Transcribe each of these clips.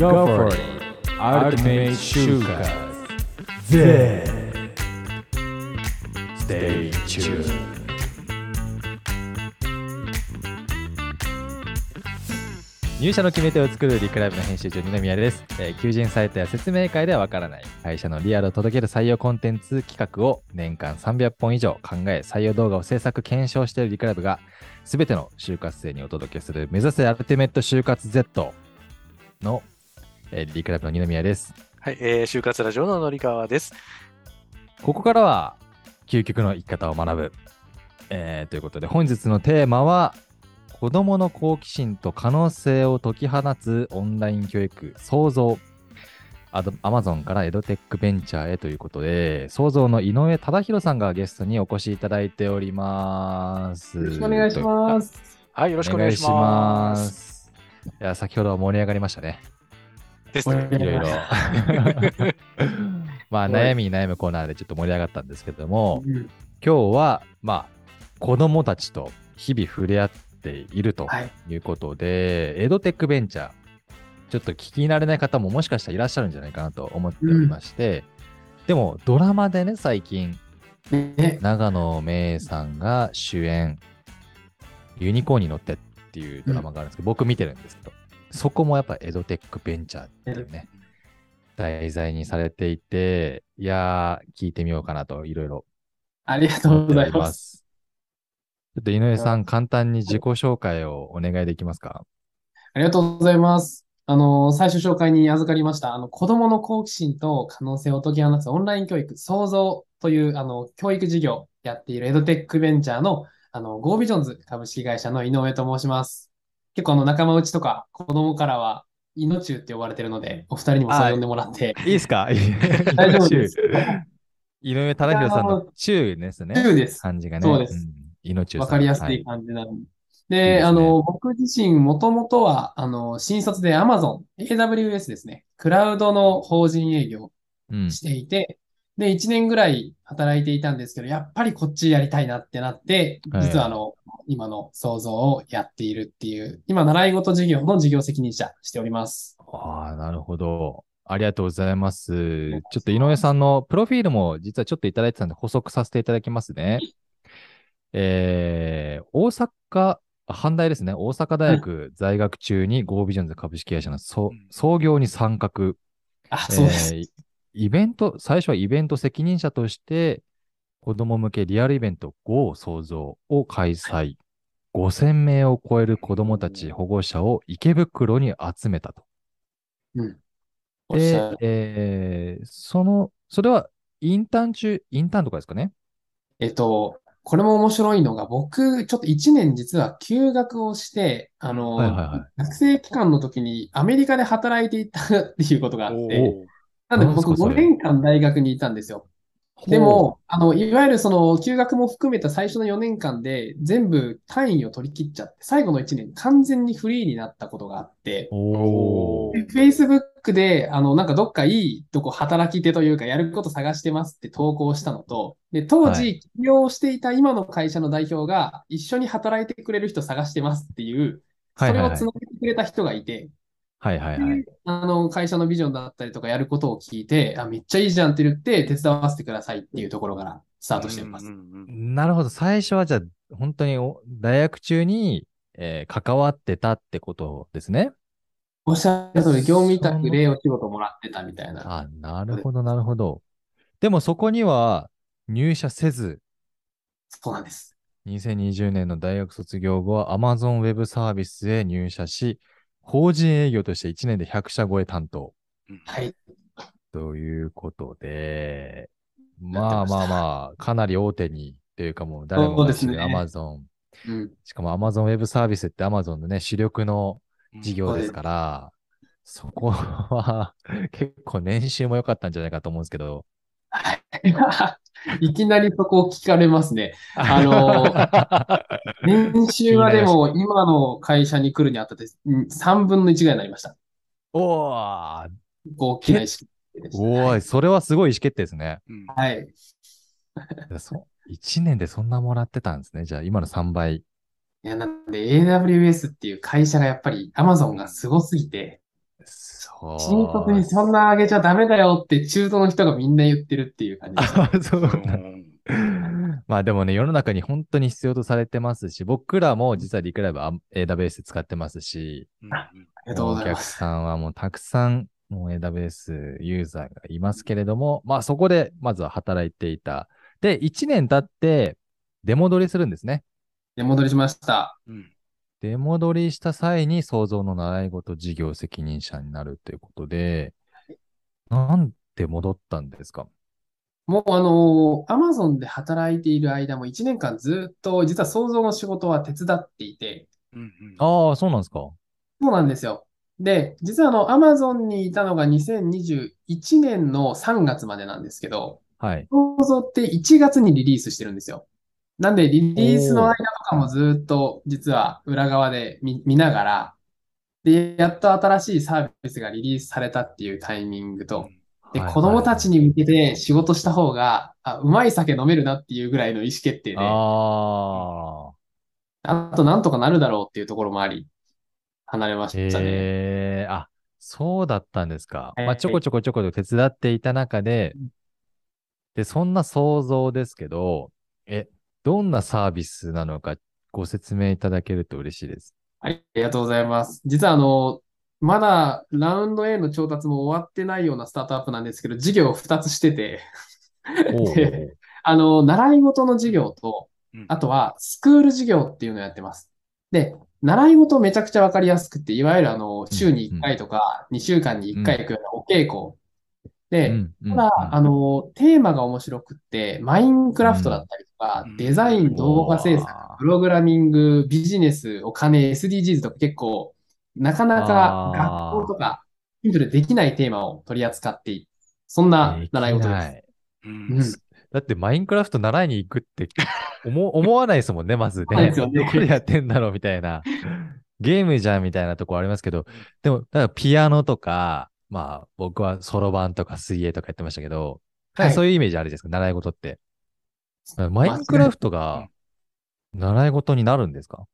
Go for it! Ultimate Shooter! Stay tuned! 入社の決め手を作るリクライブの編集長二宮です、えー求人サイトや説明会ではわからない会社のリアルを届ける採用コンテンツ企画を年間300本以上考え採用動画を制作検証しているリクライブが全ての就活生にお届けする目指せアルティメット就活 Z の、えーリクライブの二宮ですはい、えー、就活ラジオののりかわです。ここからは究極の生き方を学ぶ、えーということで本日のテーマは子供の好奇心と可能性を解き放つオンライン教育創造アド Amazon からエドテックベンチャーへということで創造の井上忠宏さんがゲストにお越しいただいております。よろしくお願いします。はい、よよろしくお願いします。す。いや先ほどは盛り上がりましたね。ですね。いろいろ。まあ悩みに悩むコーナーでちょっと盛り上がったんですけども、うん今日は、まあ、子供たちと日々触れ合っているとはい。いうことで、エドテックベンチャー、ちょっと聞き慣れない方ももしかしたらいらっしゃるんじゃないかなと思っておりまして、でもドラマでね、最近、ね、長野めいさんが主演、ユニコーンに乗ってっていうドラマがあるんですけど、僕見てるんですけど、そこもやっぱエドテックベンチャーっていうね、題材にされていて、いやー、聞いてみようかなと、いろいろありがとうございま。ますす。ちょっと井上さん、簡単に自己紹介をお願いできますか？ありがとうございます。あの、最初紹介に預かりました、あの、子供の好奇心と可能性を解き放つオンライン教育、創造という、あの、教育事業をやっているエドテックベンチャーの、あの、ゴービジョンズ株式会社の井上と申します。結構、あの、仲間内とか子供からは、イノチュウって呼ばれてるので、お二人にもそう呼んでもらって、いいですか？大丈夫です。井上忠宏さんの中ですね。中です。感じがね。そうですん。命わかりやすい感じなので。で、あの、僕自身、もともとは、あの、新卒で Amazon、AWS ですね。クラウドの法人営業うん。していて、で、1年ぐらい働いていたんですけど、やっぱりこっちやりたいなってなって、はい実はあの、今の創造をやっているっていう、今、習い事事業の事業責任者しております。ああ、なるほど。ありがとうございます。ちょっと井上さんのプロフィールも実はちょっといただいてたんで補足させていただきますね。えー、大阪、あ阪大ですね。大阪大学在学中に Go Visions 株式会社のそうん創業に参画。あ、そうです。えーイベント、最初はイベント責任者として、子供向けリアルイベント Go 創造を開催。5000名を超える子供たち、保護者を池袋に集めたと。うん。でる、えーその、それはインターン中、インターンとかですかね？えっと、これも面白いのが、僕、ちょっと1年実は休学をして、あの、はいはいはい学生期間の時にアメリカで働いていたっていうことがあって、おなんで僕なんすかそれ？5年間大学にいたんですよ。でも、あの、いわゆるその休学も含めた最初の4年間で全部単位を取り切っちゃって、最後の1年完全にフリーになったことがあって、Facebook で、あの、なんかどっかいいとこ働き手というか、やること探してますって投稿したのと、で、当は時、起業していた今の会社の代表が、一緒に働いてくれる人探してますっていう、それをつなげてくれた人がいて、はいはいはい。あの、会社のビジョンだったりとかやることを聞いて、あ、めっちゃいいじゃんって言って、手伝わせてくださいっていうところからスタートしています。うんうんうんなるほど。最初はじゃあ、本当にお大学中に、えー関わってたってことですね？おっしゃる通り、業務委託でお仕事もらってたみたいな。あ、なるほど、なるほど。でもそこには入社せず、そうなんです。2020年の大学卒業後は Amazon Web サービスへ入社し、法人営業として1年で100社超え担当うんはい。ということで、まあまあまあ、かなり大手に、というかもう誰もが知るそうですね Amazon。うん。しかも Amazon Web サービスって Amazon のね、主力の事業ですから、そこは 結構年収も良かったんじゃないかと思うんですけど。いきなりそこを聞かれますね。あの 年収はでも今の会社に来るにあたってうん3分の1ぐらいになりました。おー大きな意識でした。おーい、それはすごい意思決定ですね。うんはい。そう1年でそんなもらってたんですね。じゃあ今の3倍。いや、なんで AWS っていう会社がやっぱり Amazon がすごすぎて、そう。深刻にそんな上げちゃダメだよって中東の人がみんな言ってるっていう感じです。あ そううなんまあでもね、世の中に本当に必要とされてますし、僕らも実はリクライブあ AWS 使ってますし、うんありがとうございます。お客さんはもうたくさんもう AWS ユーザーがいますけれども、まあそこでまずは働いていた。で、1年経って出戻りするんですね。出戻りしました。うん出戻りした際に創造の習い事事業責任者になるということで、なんで戻ったんですか？もうあの、アマゾンで働いている間も1年間ずっと実は創造の仕事は手伝っていて、うんうんああ、そうなんですかそうなんですよ。で、実はあの、アマゾンにいたのが2021年の3月までなんですけど、はい。創造って1月にリリースしてるんですよ。なんで、リリースの間とかもずっと実は裏側で見見ながら、で、やっと新しいサービスがリリースされたっていうタイミングと、で、はい子供たちに向けて仕事した方が、あ、うまい酒飲めるなっていうぐらいの意思決定で、ああ。あとなんとかなるだろうっていうところもあり、離れましたね。ええあ、そうだったんですか。はいまあ、ちょこちょこちょこと手伝っていた中で、で、そんな想像ですけど、え、どんなサービスなのかご説明いただけると嬉しいです。はい、ありがとうございます。実はあの、まだラウンド A の調達も終わってないようなスタートアップなんですけど、事業を2つしてて、であの、習い事の授業とうん、あとはスクール授業っていうのをやってます。で、習い事めちゃくちゃわかりやすくて、いわゆるあの、週に1回とか2週間に1回行くようなお稽古。で、うんうんただ、うんあの、テーマが面白くって、マインクラフトだったりとか、うんデザイン、動画制作プログラミング、ビジネス、お金、SDGs とか結構、なかなか学校とか、近所でできないテーマを取り扱っている。そんな習い事です。ないうんうんだってマインクラフト習いに行くって思 思わないですもんね、まずね。ねどこでやってんだろうみたいな。ゲームじゃんみたいなとこありますけど、でも、だからピアノとか、まあ僕はそろばんとか水泳とかやってましたけど、なんかそういうイメージあるじゃないですか、習い事って。マインクラフトが習い事になるんですか？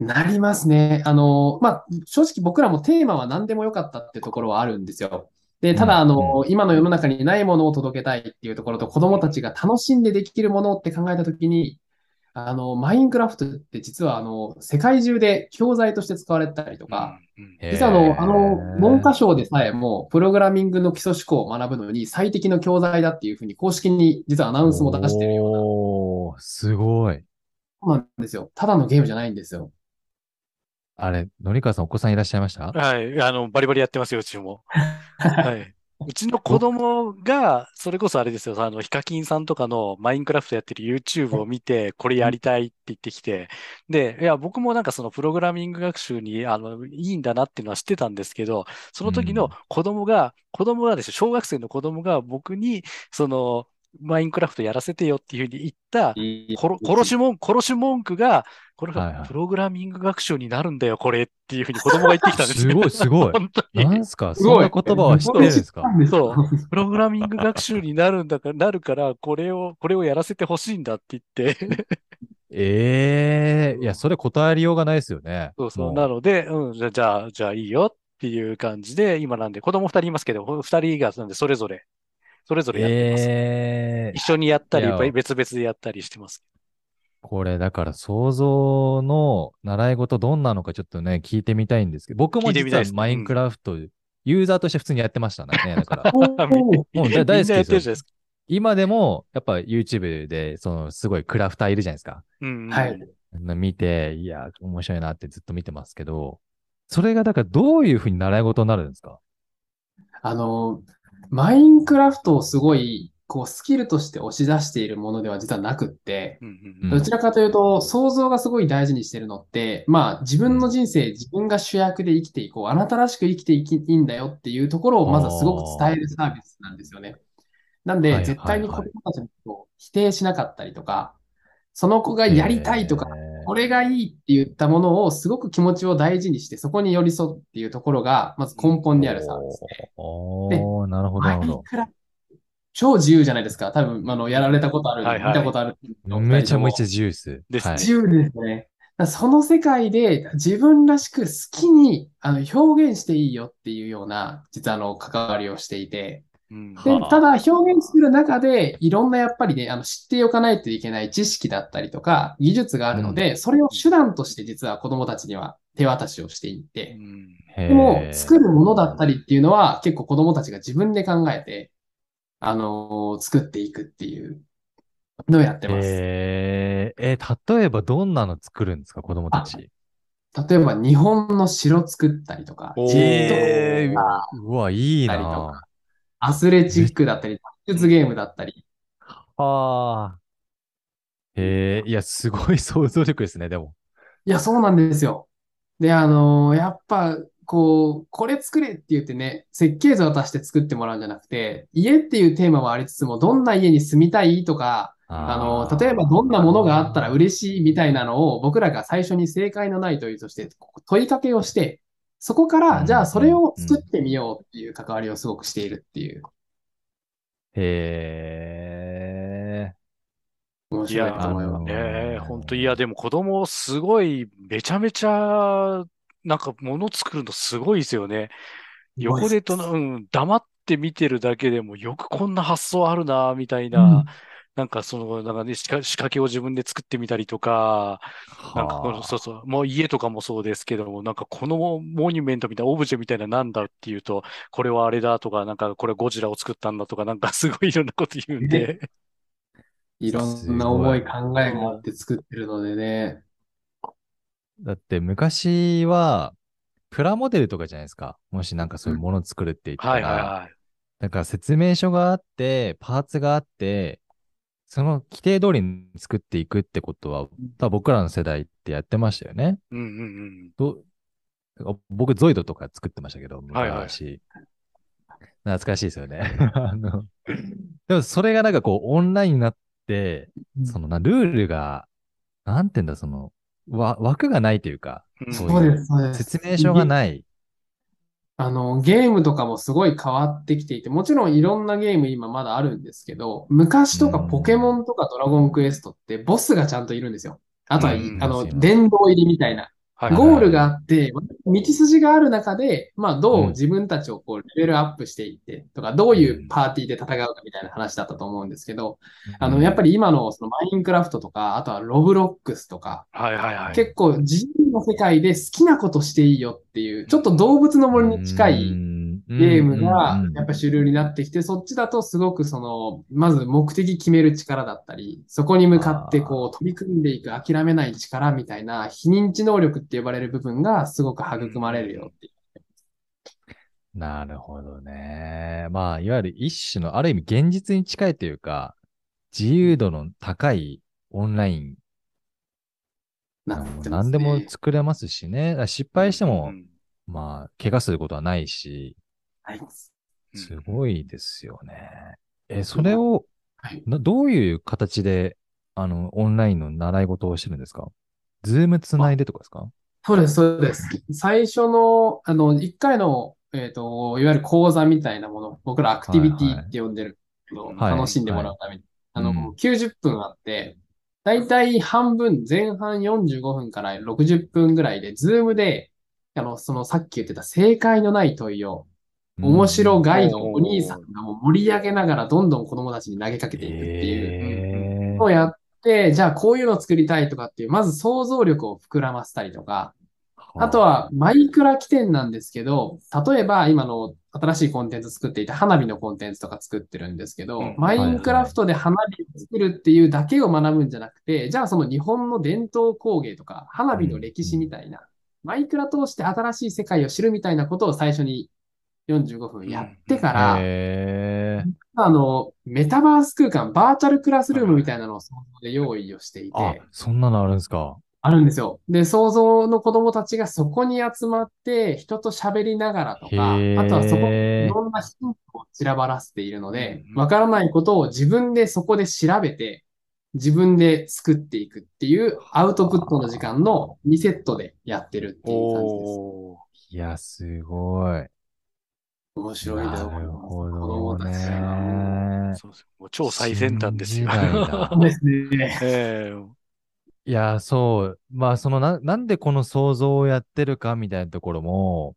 なりますね。あの、まあ、正直僕らもテーマは何でもよかったってところはあるんですよ。で、ただ、あの、今の世の中にないものを届けたいっていうところと、子供たちが楽しんでできるものって考えたときに、あの、マインクラフトって実は、あの、世界中で教材として使われたりとか、うん実はあの、あの、文科省省でさえも、プログラミングの基礎思考を学ぶのに最適の教材だっていうふうに公式に実はアナウンスも出してるような、おー、すごい。そうなんですよ。ただのゲームじゃないんですよ。あれ、のりかわさんお子さんいらっしゃいました？はい。あの、バリバリやってますよ、うちも。はい。うちの子供が、それこそあれですよ、あの、ヒカキンさんとかのマインクラフトやってる YouTube を見て、これやりたいって言ってきて、で、いや、僕もなんかそのプログラミング学習に、あの、いいんだなっていうのは知ってたんですけど、その時のうん。子供が、子供がですよ、小学生の子供が僕に、その、マインクラフトやらせてよっていうふうに言った、殺殺し文、殺し文句が、これがプログラミング学習になるんだよ、これっていうふうに子供が言ってきたんですすごいすごい。本当に。なんすか？すごいそんな言葉は知ってるんですか？そう。プログラミング学習になるんだから、なるから、これを、これをやらせてほしいんだって言って、ええいや、それ答えりようがないですよね。そうそう。もなので、うん、じゃあ、じゃあ、じゃあいいよっていう感じで、今なんで、子供二人いますけど、二人がなんで、それぞれ、それぞれやってます。ええ一緒にやったり、別々でやったりしてます。これだから想像の習い事どんなのかちょっとね、聞いてみたいんですけど、僕も実はマインクラフト、ユーザーとして普通にやってましたね。だから、もうだ大好きです。今でも、やっぱ YouTube で、その、すごいクラフターいるじゃないですか。うん。はい。見て、いや、面白いなってずっと見てますけど、それがだからどういうふうに習い事になるんですか？あの、マインクラフトをすごい、こう、スキルとして押し出しているものでは実はなくって、うんうんどちらかというと、想像がすごい大事にしてるのって、まあ、自分の人生、自分が主役で生きていこう、あなたらしく生きていきいいんだよっていうところを、まずはすごく伝えるサービスなんですよね。なんで、絶対に子供たちのことを否定しなかったりとか、その子がやりたいとか、えーこれがいいって言ったものをすごく気持ちを大事にして、そこに寄り添うっていうところが、まず根本にあるサービスで。おーおーなるほど、なるほど。超自由じゃないですか。多分、あの、やられたことある、はいはい見たことある。めちゃめちゃ自由です。ですはい自由ですね。らその世界で自分らしく好きにあの表現していいよっていうような、実はあの、関わりをしていて、うん。ではあ。ただ表現する中で、いろんなやっぱりね、あの、知っておかないといけない知識だったりとか、技術があるので、それを手段として実は子供たちには手渡しをしていて、うん。へでも、ー。作るものだったりっていうのは、結構子供たちが自分で考えて、あのー作っていくっていうのをやってます。えー、えー例えばどんなの作るんですか、子供たち？例えば、日本の城作ったりとか、えー。うわ、いいたりとなかアスレチックだったり、脱出ゲームだったり、ああ。へえ、いや、すごい想像力ですね、でも。いや、そうなんですよ。で、あのーやっぱ、こう、これ作れって言ってね、設計図を渡して作ってもらうんじゃなくて、家っていうテーマはありつつも、どんな家に住みたいとか、あの、例えばどんなものがあったら嬉しいみたいなのを僕らが最初に正解のない問いとして問いかけをして、そこかうんら、じゃあそれを作ってみようっていう関わりをすごくしているっていう、へえ。面白いと思います。あのねえ、本当いや、でも子供すごい、めちゃめちゃ、なんか物作るのすごいですよね。横でと、うん、黙って見てるだけでもよくこんな発想あるな、みたいな、なんかその、なんかね、仕掛仕掛けを自分で作ってみたりとか、なんかこの、はあそうそう、もう家とかもそうですけども、なんかこのモニュメントみたいな、オブジェみたいななんだっていうと、これはあれだとか、なんかこれゴジラを作ったんだとか、なんかすごいいろんなこと言うんで、いろんな思い、考えがあって作ってるのでね。だって昔は、プラモデルとかじゃないですか。もしなんかそういうもの作るって言ったはいはいら、はい。だから説明書があって、パーツがあって、その規定通りに作っていくってことは、多分僕らの世代ってやってましたよね。うんうんうん。僕、ゾイドとか作ってましたけど、はいはい昔。懐かしいですよね。あのでも、それがなんかこう、オンラインになって、そのな、ルールが、なんていうんだ、その、わ枠がないというか、そうです。説明書がない。あの、ゲームとかもすごい変わってきていて、もちろんいろんなゲーム今まだあるんですけど、昔とかうんポケモンとかドラゴンクエストってボスがちゃんといるんですよ。あとは、うんあの、殿堂入りみたいな。はいゴールがあって、道筋がある中で、まあ、どう自分たちをこう、レベルアップしていって、とか、どういうパーティーで戦うかみたいな話だったと思うんですけど、あの、やっぱり、り今のそのマインクラフトとか、あとはロブロックスとか、はいはいはい。結構自由の世界で好きなことしていいよっていう、ちょっと動物の森に近いゲームがやっぱ主流になってきて、そっちだとすごくその、まず目的決める力だったり、そこに向かってこう取り組んでいく諦めない力みたいな非認知能力って呼ばれる部分がすごく育まれるよっていう。なるほどね。まあ、いわゆる一種の、ある意味現実に近いというか、自由度の高いオンライン、なね何でも作れますしね。失敗しても、うんまあ、怪我することはないし、はい。すごいですよね。え、それを、はい。などういう形で、あの、オンラインの習い事をしてるんですか？ Zoom つないでとかですか？そうです、そうです。最初の、あの、1回の、えっと、いわゆる講座みたいなもの、僕らアクティビティって呼んでるけど、はい楽しんでもらうために。あの、うん90分あって、だいたい半分、前半45分から60分ぐらいで、ズームで、あの、そのさっき言ってた正解のない問いを、面白ガイドうんお兄さんがもう盛り上げながらどんどん子供たちに投げかけていくっていう。えのをやって、じゃあこういうの作りたいとかっていう、まず想像力を膨らませたりとか、あと、は、マイクラ起点なんですけど、例えば今の新しいコンテンツ作っていて、花火のコンテンツとか作ってるんですけど、うん。マインクラフトで花火を作るっていうだけを学ぶんじゃなくて、じゃあその日本の伝統工芸とか、花火の歴史みたいな、マイクラ通して新しい世界を知るみたいなことを最初に45分やってから、へあの、メタバース空間、バーチャルクラスルームみたいなのを想像で用意をしていて、、そんなのあるんですか。あるんですよ。で、想像の子供たちがそこに集まって、人と喋りながらとか、あとはそこ、いろんなヒントを散らばらせているのでうん、わからないことを自分でそこで調べて、自分で作っていくっていうアウトプットの時間の2セットでやってるっていう感じです。いや、すごい。面白いです。なるほ子ど供たちが。ね。そうですもう超最先端ですよ。ですね。ええいや、そう。まあ、そのな、なんでこの想像をやってるかみたいなところも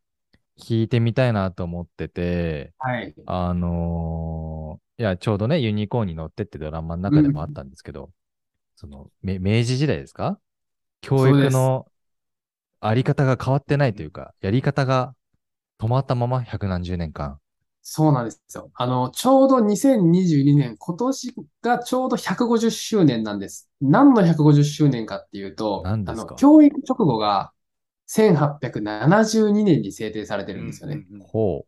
聞いてみたいなと思ってて、はい。あのーいや、ちょうどね、ユニコーンに乗ってってドラマの中でもあったんですけど、その、め明治時代ですか？教育のあり方が変わってないというか、やり方が止まったまま百何十年間。そうなんですよ。あの、ちょうど2022年、今年がちょうど150周年なんです。何の150周年かっていうと、何ですか？あの、教育直後が1872年に制定されてるんですよね。うんう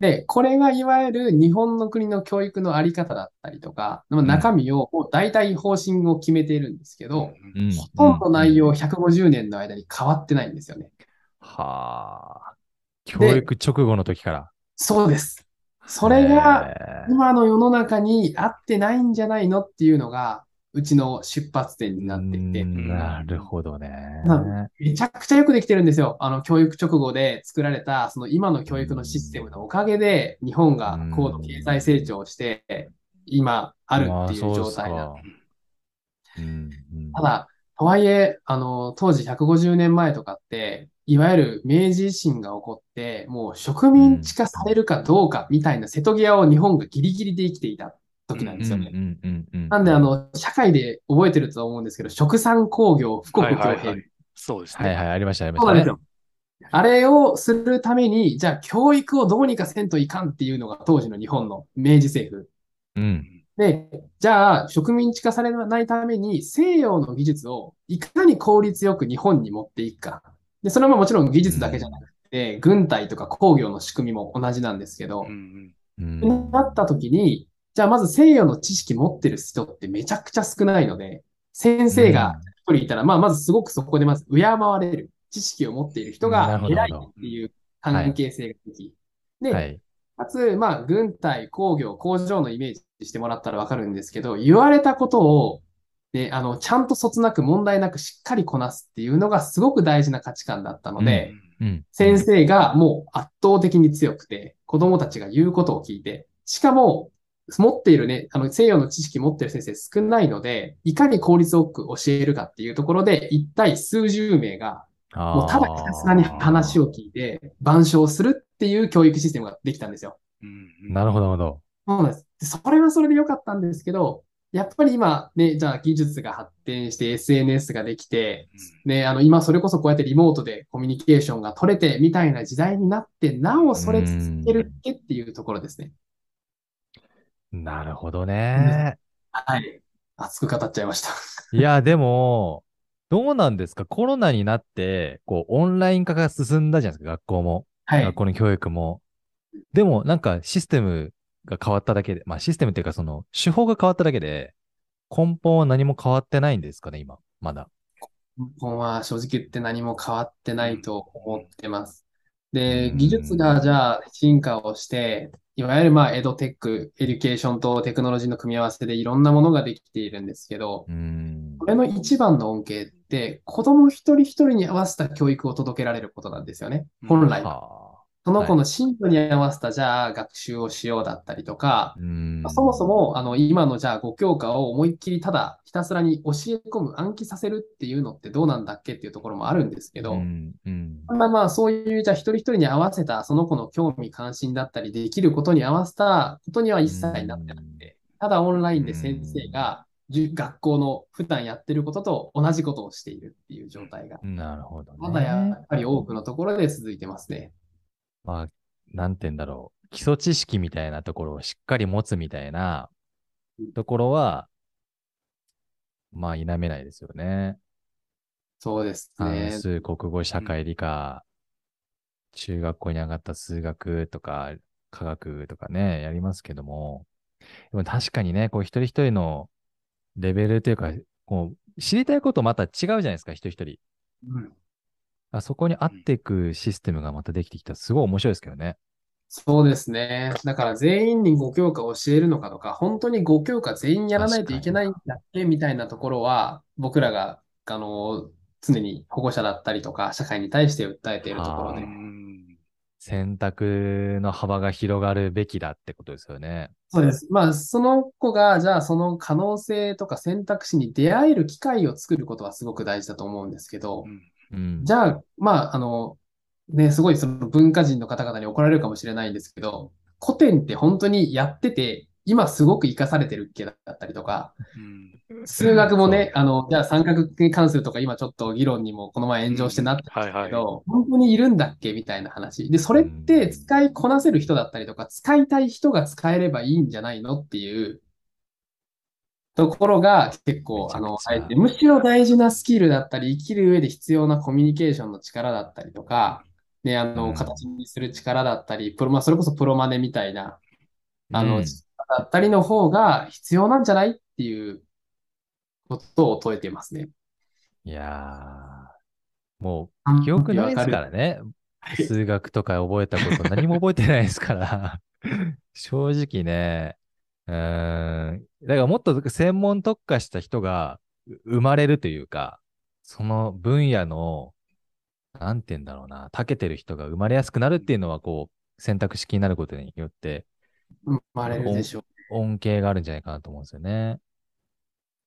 で、これがいわゆる日本の国の教育のあり方だったりとか、まあ中身を大体方針を決めているんですけど、う。うん。ほとんど内容うん150年の間に変わってないんですよね。はあ。教育直後の時から。そうです。それが今の世の中に合ってないんじゃないのっていうのが、うちの出発点になっていてう、んなるほどね。なめちゃくちゃよくできてるんですよ。あの、教育直後で作られた、その今の教育のシステムのおかげで、日本が高度経済成長して、今あるっていう状態なまあそうっすかうんうんただ、とはいえ、あの、当時150年前とかって、いわゆる明治維新が起こって、もう植民地化されるかどうかみたいな瀬戸際を日本がギリギリで生きていた時なんですよね。なんで、あの、社会で覚えてると思うんですけど、食産工業、富国強兵。そうですね。はいはい、ありました、ありましたね。あれをするために、じゃあ教育をどうにかせんといかんっていうのが当時の日本の明治政府。うん。で、じゃあ植民地化されないために西洋の技術をいかに効率よく日本に持っていくか。で、それはもちろん技術だけじゃなくて、軍隊とか工業の仕組みも同じなんですけどう、んうん。なった時に、じゃあまず西洋の知識持ってる人ってめちゃくちゃ少ないので、先生が一人いたら、まあまずすごくそこでまず敬われる知識を持っている人が偉いっていう関係性ができ、で、はい。かつ、まあ、軍隊、工業、工場のイメージしてもらったらわかるんですけど、言われたことを、ね、あの、ちゃんとそつなく問題なくしっかりこなすっていうのがすごく大事な価値観だったので、うん。先生がもう圧倒的に強くて、子供たちが言うことを聞いて、しかも、持っているね、あの、西洋の知識持ってる先生少ないので、いかに効率よく教えるかっていうところで、一体数十名が、もうただひたすらに話を聞いて、板書をするっていう教育システムができたんですよ。うんなるほど、なるほど。そうなんです。でそれはそれで良かったんですけど、やっぱり今ね、じゃあ技術が発展して SNS ができて、ね、あの今それこそこうやってリモートでコミュニケーションが取れてみたいな時代になって、なおそれ続けるっけっていうところですね。なるほどね。はい。熱く語っちゃいました。いや、でも、どうなんですか？コロナになって、こう、オンライン化が進んだじゃないですか、学校も。はい学。校の教育も。でも、なんかシステムが変わっただけで、まあシステムっていうかその手法が変わっただけで、根本は何も変わってないんですかね、今。まだ。根本は正直言って何も変わってないと思ってます。うで、ん技術がじゃあ進化をして、いわゆるまあ EdTech、education とテクノロジーの組み合わせでいろんなものができているんですけど。これの一番の恩恵って、子供一人一人に合わせた教育を届けられることなんですよね。本来は。はあ。その子の進路に合わせた、じゃあ学習をしようだったりとか。そもそも、あの、今のじゃあ5教科を思いっきりただひたすらに教え込む、暗記させるっていうのってどうなんだっけっていうところもあるんですけど、うん、うん。まあまあ、そういう、じゃあ一人一人に合わせた、その子の興味関心だったり、できることに合わせたことには一切なってなくて、ただオンラインで先生が、学校の普段やってることと同じことをしているっていう状態が、なるほどね。まだやっぱり多くのところで続いてますね。まあ、なんて言うんだろう。基礎知識みたいなところをしっかり持つみたいなところは、まあ、否めないですよね。そうです算ね。数、国語、社会、理科、中学校に上がった数学とか、科学とかね、やりますけども、でも確かにね、こう一人一人のレベルというか、こう、知りたいことまた違うじゃないですか、一人一人。うんあそこに合っていくシステムがまたできてきたらすごい面白いですけどね。そうですね。だから全員に5教科を教えるのかとか、本当に5教科全員やらないといけないんだっけみたいなところは、僕らが、あの、常に保護者だったりとか、社会に対して訴えているところで選択の幅が広がるべきだってことですよね。そうです。まあ、その子が、じゃあその可能性とか選択肢に出会える機会を作ることはすごく大事だと思うんですけど、うん。じゃあ、まあ、あの、ね、すごいその文化人の方々に怒られるかもしれないんですけど、古典って本当にやってて、今すごく活かされてるっけだったりとか、うん数学もね、あの、じゃあ三角形関数とか今ちょっと議論にもこの前炎上してなってましたはいはい。けど、本当にいるんだっけみたいな話。で、それって使いこなせる人だったりとか、使いたい人が使えればいいんじゃないのっていうところが結構、あの、あえて、むしろ大事なスキルだったり、生きる上で必要なコミュニケーションの力だったりとか、ね、あうんの、形にする力だったり、プロ、まあ、それこそプロマネみたいな、あの、うん力だったりの方が必要なんじゃないっていうことを問えていますね。いやー、もう記憶ないですからね。はい数学とか覚えたこと何も覚えてないですから。正直ね、うーん。だからもっと専門特化した人がう生まれるというか、その分野の、なんて言うんだろうな、長けてる人が生まれやすくなるっていうのは、こう、選択式になることによって生まれるでしょう。恩恵があるんじゃないかなと思うんですよね。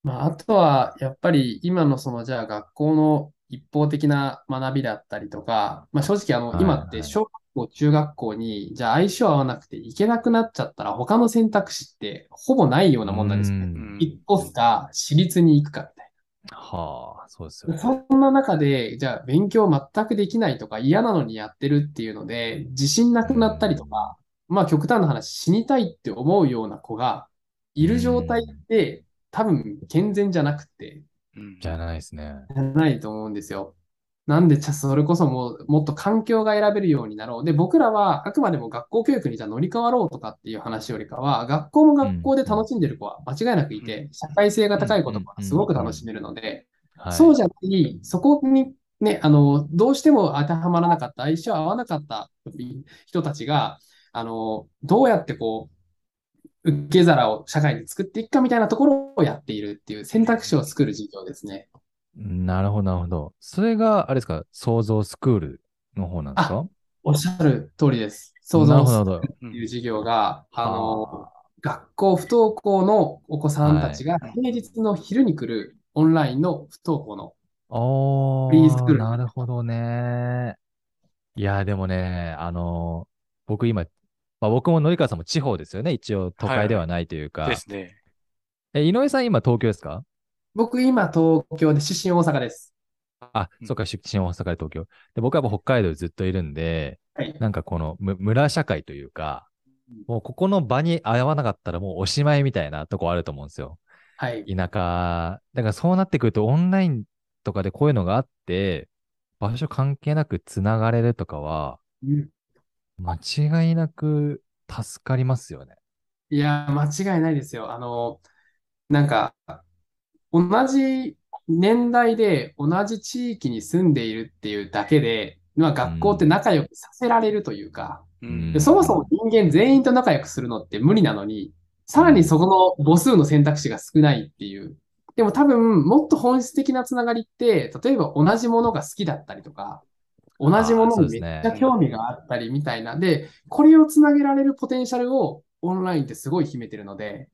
まあ、あとは、やっぱり今のその、じゃあ学校の一方的な学びだったりとか、まあ正直あの、はい今って小学校、中学校に、じゃあ相性合わなくて行けなくなっちゃったら他の選択肢ってほぼないようなもんなんですね。うん引っ越すか、私立に行くかみたいはあ、そうですよな。ね。そんな中で、じゃあ勉強全くできないとか嫌なのにやってるっていうので、自信なくなったりとか、まあ極端な話、死にたいって思うような子がいる状態って多分健全じゃなくて、うんじゃないですね。じゃないと思うんですよ。なんで、それこそもう、もっと環境が選べるようになろう。で、僕らはあくまでも学校教育にじゃあ乗り換わろうとかっていう話よりかは、学校も学校で楽しんでる子は間違いなくいて、社会性が高い子とかすごく楽しめるので、はい。そうじゃない、そこにね、あの、どうしても当てはまらなかった、相性合わなかった人たちが、あの、どうやってこう、受け皿を社会に作っていくかみたいなところをやっているっていう選択肢を作る授業ですね。なるほど、なるほど。それが、あれですか、創造スクールの方なんですか？おっしゃる通りです。想像すなるほど、なるほど。るっていう授業が、あの、は学校不登校のお子さんたちが平日の昼に来るオンラインの不登校の、あおフリースクールなるほどね。いや、でもね、あの、僕今、まあ、僕も紀川さんも地方ですよね。一応都会ではないというか。ですね。え、井上さん今東京ですか？僕今東京で出身大阪です。あ、うんそっか、出身大阪で東京。で、僕はやっぱ北海道でずっといるんで、はい。なんかこのむ村社会というか、もうここの場に合わなかったらもうおしまいみたいなとこあると思うんですよ。はい。田舎、だからそうなってくるとオンラインとかでこういうのがあって、場所関係なくつながれるとかは、うん間違いなく助かりますよね。いや、間違いないですよ。あの、なんか、同じ年代で同じ地域に住んでいるっていうだけで、まあ学校って仲良くさせられるというか、うんでそもそも人間全員と仲良くするのって無理なのに、さらにそこの母数の選択肢が少ないっていう。でも多分、もっと本質的なつながりって、例えば同じものが好きだったりとか、同じものにめっちゃ興味があったりみたいな。で、これをつなげられるポテンシャルをオンラインってすごい秘めてるので、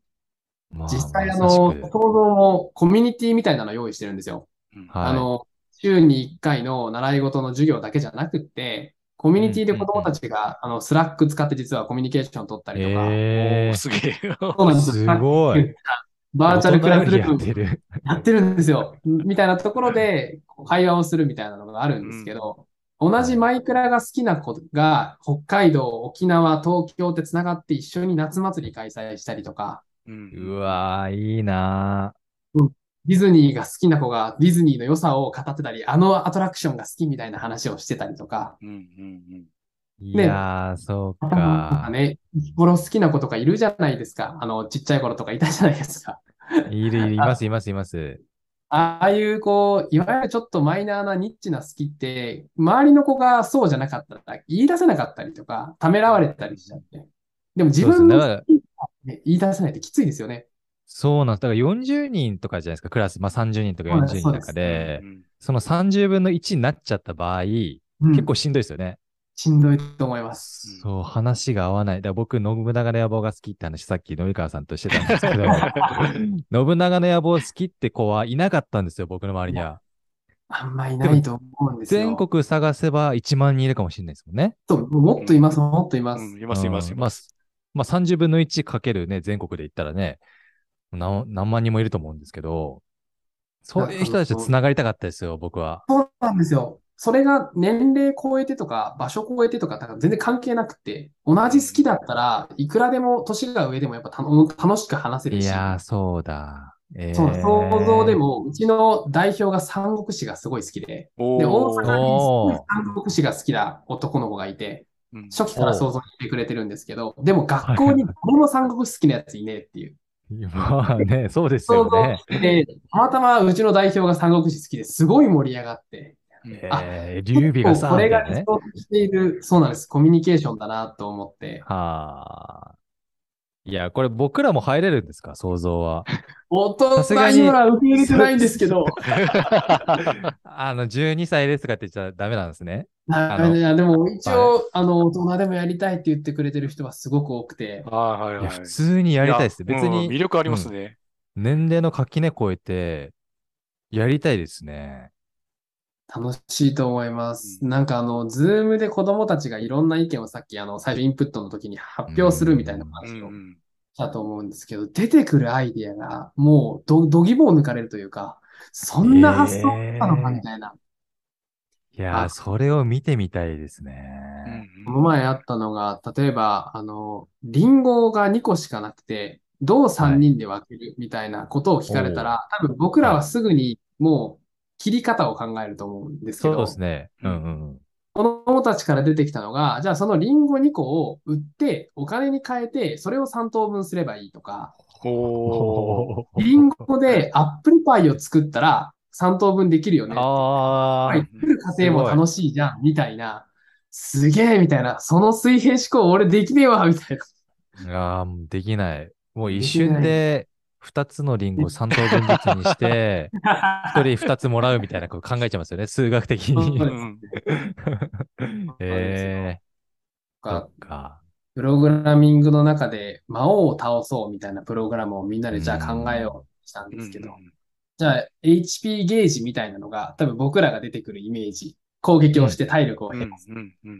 まあ実際あの、 SOZOW もコミュニティみたいなのを用意してるんですよ。うんはいあの、週に1回の習い事の授業だけじゃなくって、コミュニティで子供たちが、あの、スラック使って実はコミュニケーションを取ったりとか、えおーすげえ。そうなんですすよ。ごい。バーチャルクラスルームってる。やってるんですよ。みたいなところで会話をするみたいなのがあるんですけど、同じマイクラが好きな子が北海道、沖縄、東京って繋がって一緒に夏祭り開催したりとか、うんうわー、いいなディズニーが好きな子がディズニーの良さを語ってたり、あのアトラクションが好きみたいな話をしてたりとか、うんうんー。いやー、そうかか。ね、頃好きな子とかいるじゃないですか。あの、ちっちゃい頃とかいたじゃないですか。いるいる、います、います、います。ああいう、こう、いわゆるちょっとマイナーなニッチな好きって、周りの子がそうじゃなかったら言い出せなかったりとか、ためらわれたりしちゃって。でも自分の好きね言い出せないってきついですよね。そうなんです。だから40人とかじゃないですか、クラス。まあ30人とかそうです40人とかでう、んその30分の1になっちゃった場合、うん結構しんどいですよね。しんどいと思います。そう、話が合わない。だから僕、信長の野望が好きって話、さっき、及川さんとしてたんですけど、信長の野望好きって子はいなかったんですよ、僕の周りには。あんまいないと思うんですよ。全国探せば1万人いるかもしれないですもんね。そうもっといます、もっといます。うんいます、います、いうんます。まあ、30分の1かけるね、全国で言ったらね、何何万人もいると思うんですけど、そういう人たちと繋がりたかったですよ、僕は。そうなんですよ。それが年齢超えてとか、場所超えてとか、だから全然関係なくて、同じ好きだったらいくらでも年が上でもやっぱたの楽しく話せるし、いやー、そうだ。えー、そう、想像でも、うちの代表が三国志がすごい好きで、で、大阪にすごい三国志が好きな男の子がいて、うん初期から想像してくれてるんですけど、でも学校に誰も三国志好きなやついねえっていう。まあね、そうですよね。たまたまうちの代表が三国志好きですごい盛り上がって、うんえー、劉備がさ、これが。理想としている、そうなんです。コミュニケーションだなと思って。はあ。いや、これ僕らも入れるんですか？想像は。大人には受け入れてないんですけど、あの、12歳ですとかって言っちゃダメなんですね。なあのいやでも一応、あの、大人でもやりたいって言ってくれてる人はすごく多くて、はいはいはい。普通にやりたいです。いや別にうん魅力ありますね。年齢の垣根超えて、やりたいですね。楽しいと思います。なんかあの、 Zoom で子供たちがいろんな意見をさっきあの、最初インプットの時に発表するみたいなうん話をうんしたと思うんですけど、出てくるアイディアがもうど、どぎもを抜かれるというか、そんな発想だったのかみたいな。いやー、あそれを見てみたいですね。この前あったのが、例えば、あの、リンゴが2個しかなくて、どう3人で分けるみたいなことを聞かれたら、多分僕らはすぐにもう切り方を考えると思うんですけそうど、ですね。うんうんうん。子供たちから出てきたのが、じゃあそのリンゴ2個を売ってお金に変えて、それを3等分すればいいとか、おーリンゴでアップルパイを作ったら3等分できるよね。あはい、作る過程も楽しいじゃん、みたいな。すげえ、みたいな。その水平思考俺できねえわ、みたいな。あ。ああ、もうできない。もう一瞬で2つのリンゴ を3等分ずつにして、1人2つもらうみたいなこと考えちゃいますよね。数学的にえ えー、そかっか。プログラミングの中で魔王を倒そうみたいなプログラムをみんなでじゃあ考えようとしたんですけど、じゃあ HP ゲージみたいなのが多分僕らが出てくるイメージ、攻撃をして体力をうん減らす。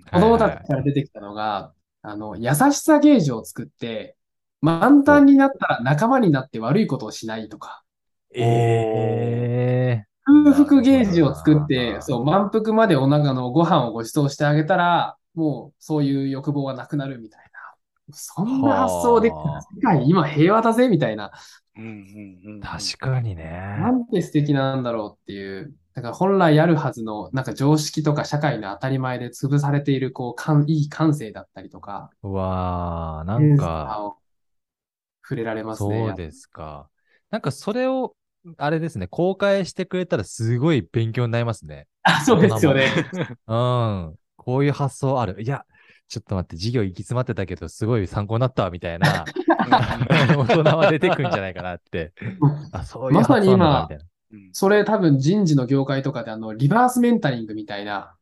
子供たちから出てきたのが、あの、優しさゲージを作って、満タンになったら仲間になって悪いことをしないとか、ええ空腹ゲージを作って、そう、満腹までお腹のご飯をご馳走してあげたら、もうそういう欲望はなくなるみたいな。そんな発想で世界今平和だぜみたいな。うんうんうん確かにね。なんて素敵なんだろうっていう。だから本来あるはずの、なんか常識とか社会の当たり前で潰されている、こう、感いい感性だったりとか、うわあ、なんか、触れられますね。そうですか。なんかそれを、あれですね、公開してくれたらすごい勉強になりますね。あ、そうですよね。うん。こういう発想ある。いや、ちょっと待って、授業行き詰まってたけど、すごい参考になったわ、みたいな、大人は出てくんじゃないかなって。あ、そういうまさに今それ多分人事の業界とかであの、リバースメンタリングみたいな、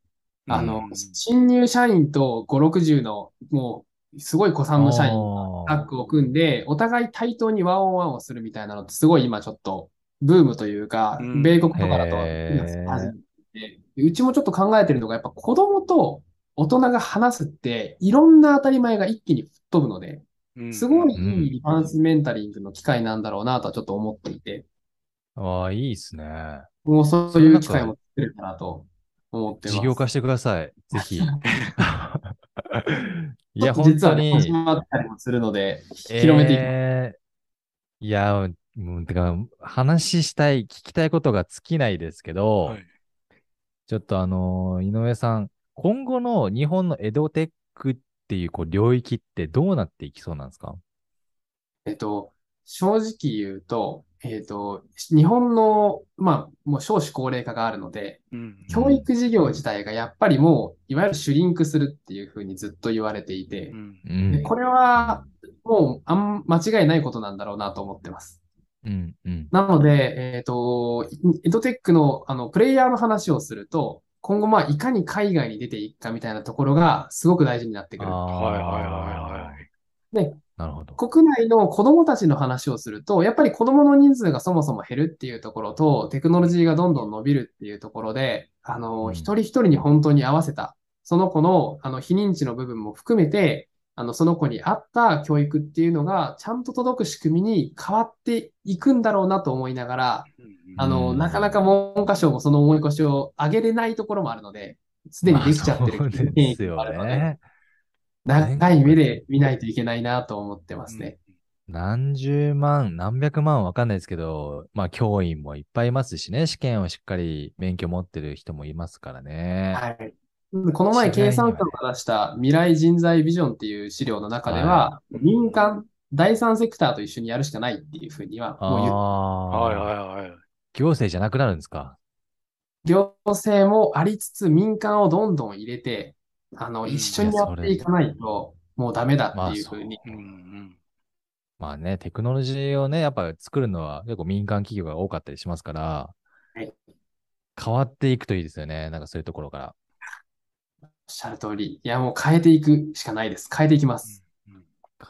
あのうん、新入社員と5、60の、もう、すごい古参の社員がタッグを組んで、お互い対等にワンオンワンをするみたいなのってすごい今ちょっとブームというかうん、米国とかだとうちもちょっと考えてるのが、やっぱ子供と大人が話すって、いろんな当たり前が一気に吹っ飛ぶので、うんすごいうんいいリバースメンタリングの機会なんだろうなとはちょっと思っていて、ああ、いいっすね。もうそういう機会も作れるかなと思ってます。事業化してください。ぜひ。いや、本当実はね、始に。まったりもするので、広めていきます。えーいや、もう、てか、話したい、聞きたいことが尽きないですけど、はいちょっとあのー井上さん、今後の日本のエドテックっていうこう領域ってどうなっていきそうなんですか？えっと、正直言うと、えっと、日本の、まあ、もう少子高齢化があるので、うん教育事業自体がやっぱりもう、いわゆるシュリンクするっていうふうにずっと言われていてう、んうん。でこれはもうあん間違いないことなんだろうなと思ってます。うん。うん。なので、えっと、エドテックの、あの、プレイヤーの話をすると、今後まあいかに海外に出ていくかみたいなところがすごく大事になってくる。はいはいはいはい。で、なるほど。国内の子供たちの話をすると、やっぱり子供の人数がそもそも減るっていうところと、テクノロジーがどんどん伸びるっていうところで、あうの、ん一人一人に本当に合わせた、その子の、あの、非認知の部分も含めて、あの、その子に合った教育っていうのが、ちゃんと届く仕組みに変わっていくんだろうなと思いながら、あの、うんなかなか文科省もその重い腰を上げれないところもあるので、すでにできちゃってるまあですよもあるので、ね。長い目で見ないといけないなと思ってますね。何十万、何百万わかんないですけど、まあ教員もいっぱいいますしね、試験をしっかり免許持ってる人もいますからね。はい。この前、経産省が出した未来人材ビジョンっていう資料の中では、民間、第三セクターと一緒にやるしかないっていうふうには、もう言うあはいあ、はいはい。行政じゃなくなるんですか？行政もありつつ民間をどんどん入れて、あの、うん一緒にやっていかないと、もうダメだっていうふうに。うんうん。まあね、テクノロジーをね、やっぱ作るのは結構民間企業が多かったりしますから、はい変わっていくといいですよね。なんかそういうところから。おっしゃる通り。いや、もう変えていくしかないです。変えていきます。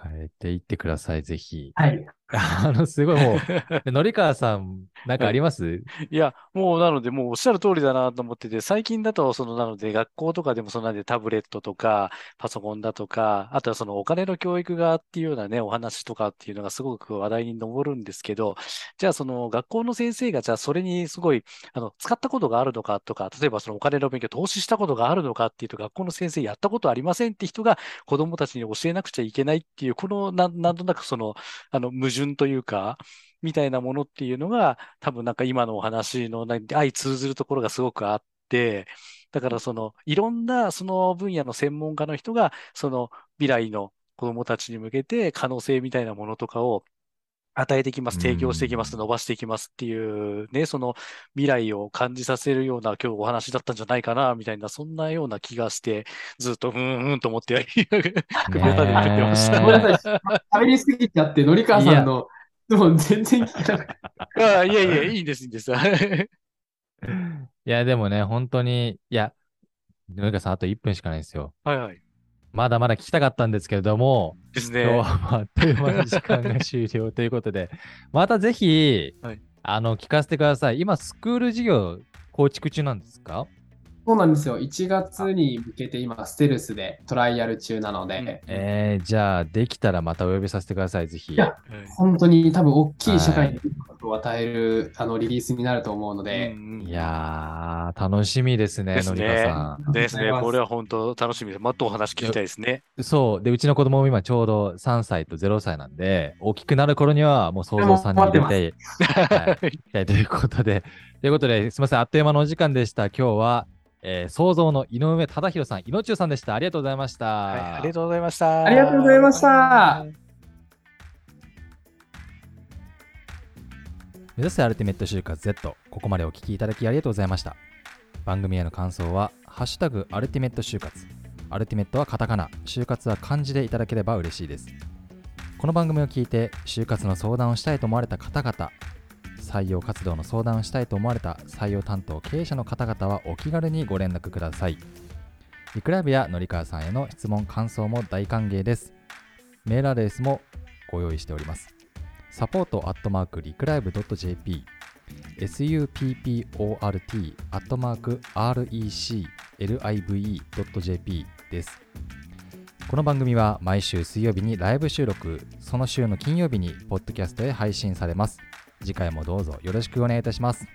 変えていってください、ぜひ。はい。あの、すごいもう、でのりかわさん、なんかあります？い。や、もうなので、もうおっしゃる通りだなと思ってて、最近だと、そのなので、学校とかでもそのなんでタブレットとか、パソコンだとか、あとはそのお金の教育がっていうようなね、お話とかっていうのがすごく話題に上るんですけど、じゃあその学校の先生が、じゃあそれにすごい、あの、使ったことがあるのかとか、例えばそのお金の勉強、投資したことがあるのかっていうと、学校の先生やったことありませんって人が子供たちに教えなくちゃいけないっていう、このなん、なんとなくその、あの、矛盾というか、みたいなものっていうのが、多分なんか今のお話の相通ずるところがすごくあって、だからその、いろんなその分野の専門家の人が、その未来の子どもたちに向けて可能性みたいなものとかを与えていきます、提供していきます、うん伸ばしていきますっていうね、その未来を感じさせるような今日お話だったんじゃないかな、みたいな、そんなような気がして、ずっと、うーん、うーんと思って、首を縦に振ってました。ごめんなさい。喋りすぎちゃって、のりかわさんの、でも全然聞けなくて。あいやいや、いいんです、いいんです。は いいや、でもね、本当に、いや、のりかわさん、あと1分しかないんですよ。はい。まだまだ聞きたかったんですけれども、です今日ね。はあっという間に時間が終了ということで、またぜひ、はいあの、聞かせてください。今、スクール事業構築中なんですか？そうなんですよ。1月に向けて今、ステルスでトライアル中なので、うんえー、じゃあ、できたらまたお呼びさせてください、ぜひ。いやはい本当に多分大きい社はい会にインパクトを与える、あのリリースになると思うので、うんいやー、楽しみですね、ですのりかねさん。ですね。これは本当楽しみです。もっとお話聞きたいですね。そう。で、うちの子供も今ちょうど3歳と0歳なんで、大きくなる頃にはもう想像さんに入れて、はい ということで、ということで、すみません、あっという間のお時間でした。今日は、えー、創造の井上忠宏さん、井野中さんでした。ありがとうございました。はい、ありがとうございました。ありがとうございました。目指せアルティメット就活 Z、ここまでお聞きいただきありがとうございました。番組への感想は、ハッシュタグアルティメット就活。アルティメットはカタカナ、就活は漢字でいただければ嬉しいです。この番組を聞いて、就活の相談をしたいと思われた方々、採用活動の相談をしたいと思われた採用担当経営者の方々はお気軽にご連絡ください。リクライブやのりかわさんへの質問、感想も大歓迎です。メールアドレスもご用意しております。サポートアットマークリクライブ .jp support アットマーク reclive.jp です。この番組は毎週水曜日にライブ収録、その週の金曜日にポッドキャストへ配信されます。次回もどうぞよろしくお願いいたします。